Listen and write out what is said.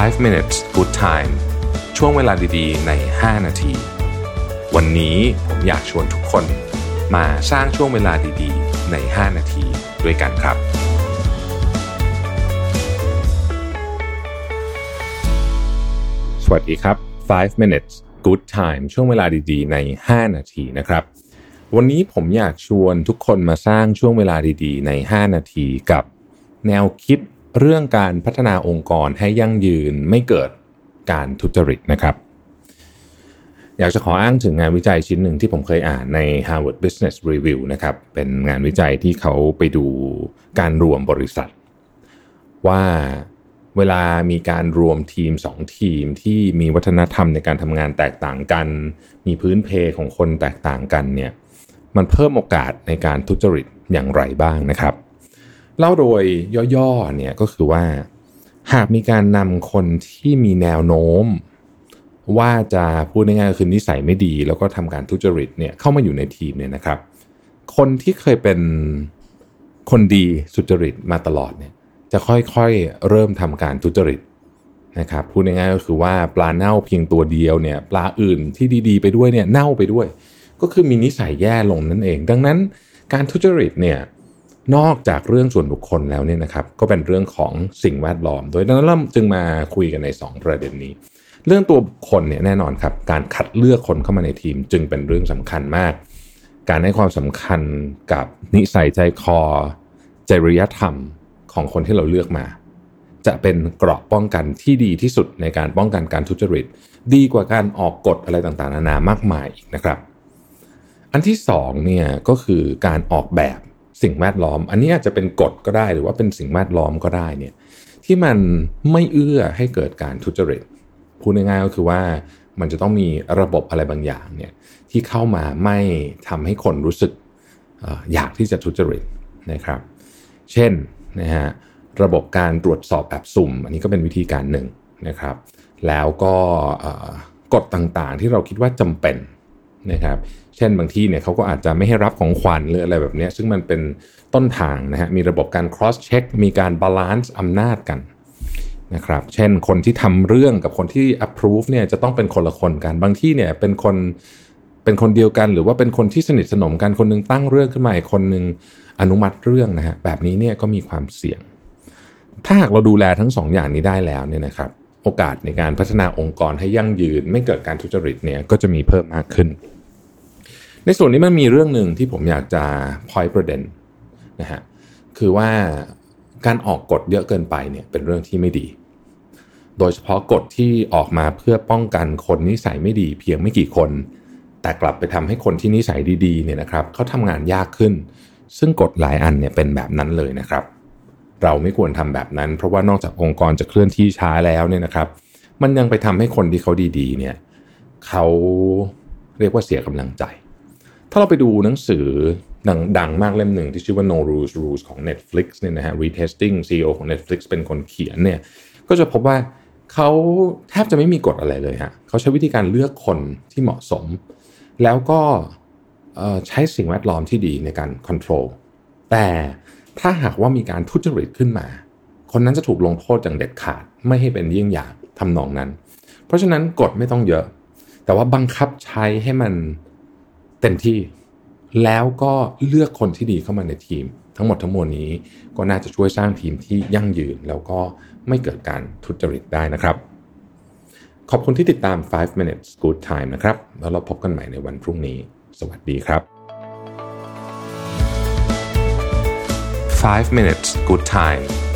5 minutes good time ช่วงเวลาดีๆ ใน 5 นาที วันนี้ผมอยากชวนทุกคนมาสร้างช่วงเวลาดีๆ ใน 5 นาทีด้วยกันครับ สวัสดีครับ 5 minutes good time ช่วงเวลาดีๆ ใน 5 นาทีนะครับ วันนี้ผมอยากชวนทุกคนมาสร้างช่วงเวลาดีๆ ใน 5 นาทีกับแนวคิด เรื่องการพัฒนาองค์กรให้ยั่งยืนไม่เกิดการทุจริตนะครับ อยากจะขออ้างถึงงานวิจัยชิ้นหนึ่งที่ผมเคยอ่านใน Harvard Business Review นะครับ เป็นงานวิจัยที่เขาไปดูการรวมบริษัท ว่าเวลามีการรวมทีม 2 ทีมที่มีวัฒนธรรมในการทำงานแตกต่างกัน มีพื้นเพของคนแตกต่างกันเนี่ยมันเพิ่มโอกาสในการทุจริตอย่างไรบ้างนะครับ เล่าโดยย่อๆเนี่ยก็คือว่า หากมีการนำคนที่มีแนวโน้ม ว่าจะพูดง่ายๆคือนิสัยไม่ดี แล้วก็ทำการทุจริตเนี่ยเข้ามาอยู่ในทีมเนี่ยนะครับ คนที่เคยเป็นคนดีสุจริตมาตลอดเนี่ย จะค่อยๆเริ่มทำการทุจริตนะครับพูดง่ายๆก็คือว่าปลาเน่าเพียงตัวเดียวเนี่ย ปลาอื่นที่ดีๆ ไปด้วยเนี่ยเน่าไปด้วย ก็คือมีนิสัยแย่ลงนั่นเอง ดังนั้นการทุจริตเนี่ย นอกจากเรื่องส่วนบุคคลแล้วเนี่ยนะครับก็เป็นเรื่องของสิ่งแวดล้อม โดยดังนั้นเราจึงมาคุยกันใน 2 ประเด็นนี้ เรื่องตัวบุคคลเนี่ยแน่นอนครับการคัดเลือกคนเข้ามาในทีม จึงเป็นเรื่องสำคัญมาก การให้ความสำคัญกับนิสัยใจคอ จริยธรรมของคนที่เราเลือกมา จะเป็นเกราะป้องกันที่ดีที่สุดในการป้องกันการทุจริต ดีกว่าการออกกฎอะไรต่างๆนานามากมายอีกนะครับ อันที่สองเนี่ยก็คือการออกแบบ สิ่งแวดล้อม อันนี้อาจจะเป็นกฎก็ได้หรือว่าเป็นสิ่งแวดล้อมก็ได้เนี่ยที่มันไม่เอื้อให้เกิดการทุจริตพูดง่ายๆก็คือว่ามันจะต้องมีระบบอะไรบางอย่างเนี่ยที่เข้ามาไม่ทำให้คนรู้สึกอยากที่จะทุจริตนะครับ เช่นนะฮะระบบการตรวจสอบแบบสุ่ม อันนี้ก็เป็นวิธีการหนึ่งนะครับ แล้วก็กฎต่างๆที่เราคิดว่าจำเป็น นะครับ เช่นบางที่เนี่ยเขาก็อาจจะไม่ให้รับของขวัญหรืออะไรแบบนี้ ซึ่งมันเป็นต้นทางนะฮะ มีระบบการ cross check มีการ balance อำนาจกันนะครับ เช่นคนที่ทำเรื่องกับคนที่ approve เนี่ยจะต้องเป็นคนละคนกัน บางที่เนี่ยเป็นคนเป็นคนเดียวกัน หรือว่าเป็นคนที่สนิทสนมกัน คนนึงตั้งเรื่องขึ้นมาอีกคนนึงอนุมัติเรื่องนะฮะ แบบนี้เนี่ยก็มีความเสี่ยง ถ้าหากเราดูแลทั้งสองอย่างนี้ได้แล้วเนี่ยนะครับ โอกาสในการพัฒนาองค์กรให้ยั่งยืน ไม่เกิดการทุจริตเนี่ยก็จะมีเพิ่มมากขึ้น ในส่วนนี้มันมีเรื่องหนึ่งที่ผมอยากจะพอยประเด็นนะฮะคือว่าการออกกฎเยอะเกินไปเนี่ยเป็นเรื่องที่ไม่ดี โดยเฉพาะกฎที่ออกมาเพื่อป้องกันคนนิสัยไม่ดี เพียงไม่กี่คน แต่กลับไปทำให้คนที่นิสัยดีๆเนี่ยนะครับเขาทำงานยากขึ้น ซึ่งกฎหลายอันเนี่ยเป็นแบบนั้นเลยนะครับ เราไม่ควรทำแบบนั้น เพราะว่านอกจากองค์กรจะเคลื่อนที่ช้าแล้วเนี่ยนะครับ มันยังไปทำให้คนที่เขาดีๆเนี่ยเขาเรียกว่าเสียกำลังใจ ถ้าเราไปดูหนังสือดังดงมากเล่มหนึ่งที่ชื่อว่า No Rules Rules ของ Netflix เนี่ยนะฮะ Retesting CEO ของ Netflix เป็นคนเขียนเนี่ยก็จะพบว่าเขาแทบจะไม่มีกฎอะไรเลยฮะเขาใช้วิธีการเลือกคนที่เหมาะสม แล้วก็ใช้สิ่งแวดล้อมที่ดีในการ control แต่ ถ้าหากว่ามีการทุจริตขึ้นมา คนนั้นจะถูกลงโทษอย่างเด็ดขาด ไม่ให้เป็นเยี่ยงอย่างทำนองนั้น เพราะฉะนั้นกฎไม่ต้องเยอะ แต่ว่าบังคับใช้ให้มันเต็มที่ แล้วก็เลือกคนที่ดีเข้ามาในทีม ทั้งหมดทั้งมวลนี้ก็น่าจะช่วยสร้างทีมที่ยั่งยืน แล้วก็ไม่เกิดการทุจริตได้นะครับ ขอบคุณที่ติดตาม 5 minutes good time นะครับ แล้วเราพบกันใหม่ในวันพรุ่งนี้ สวัสดีครับ 5 minutes. Good time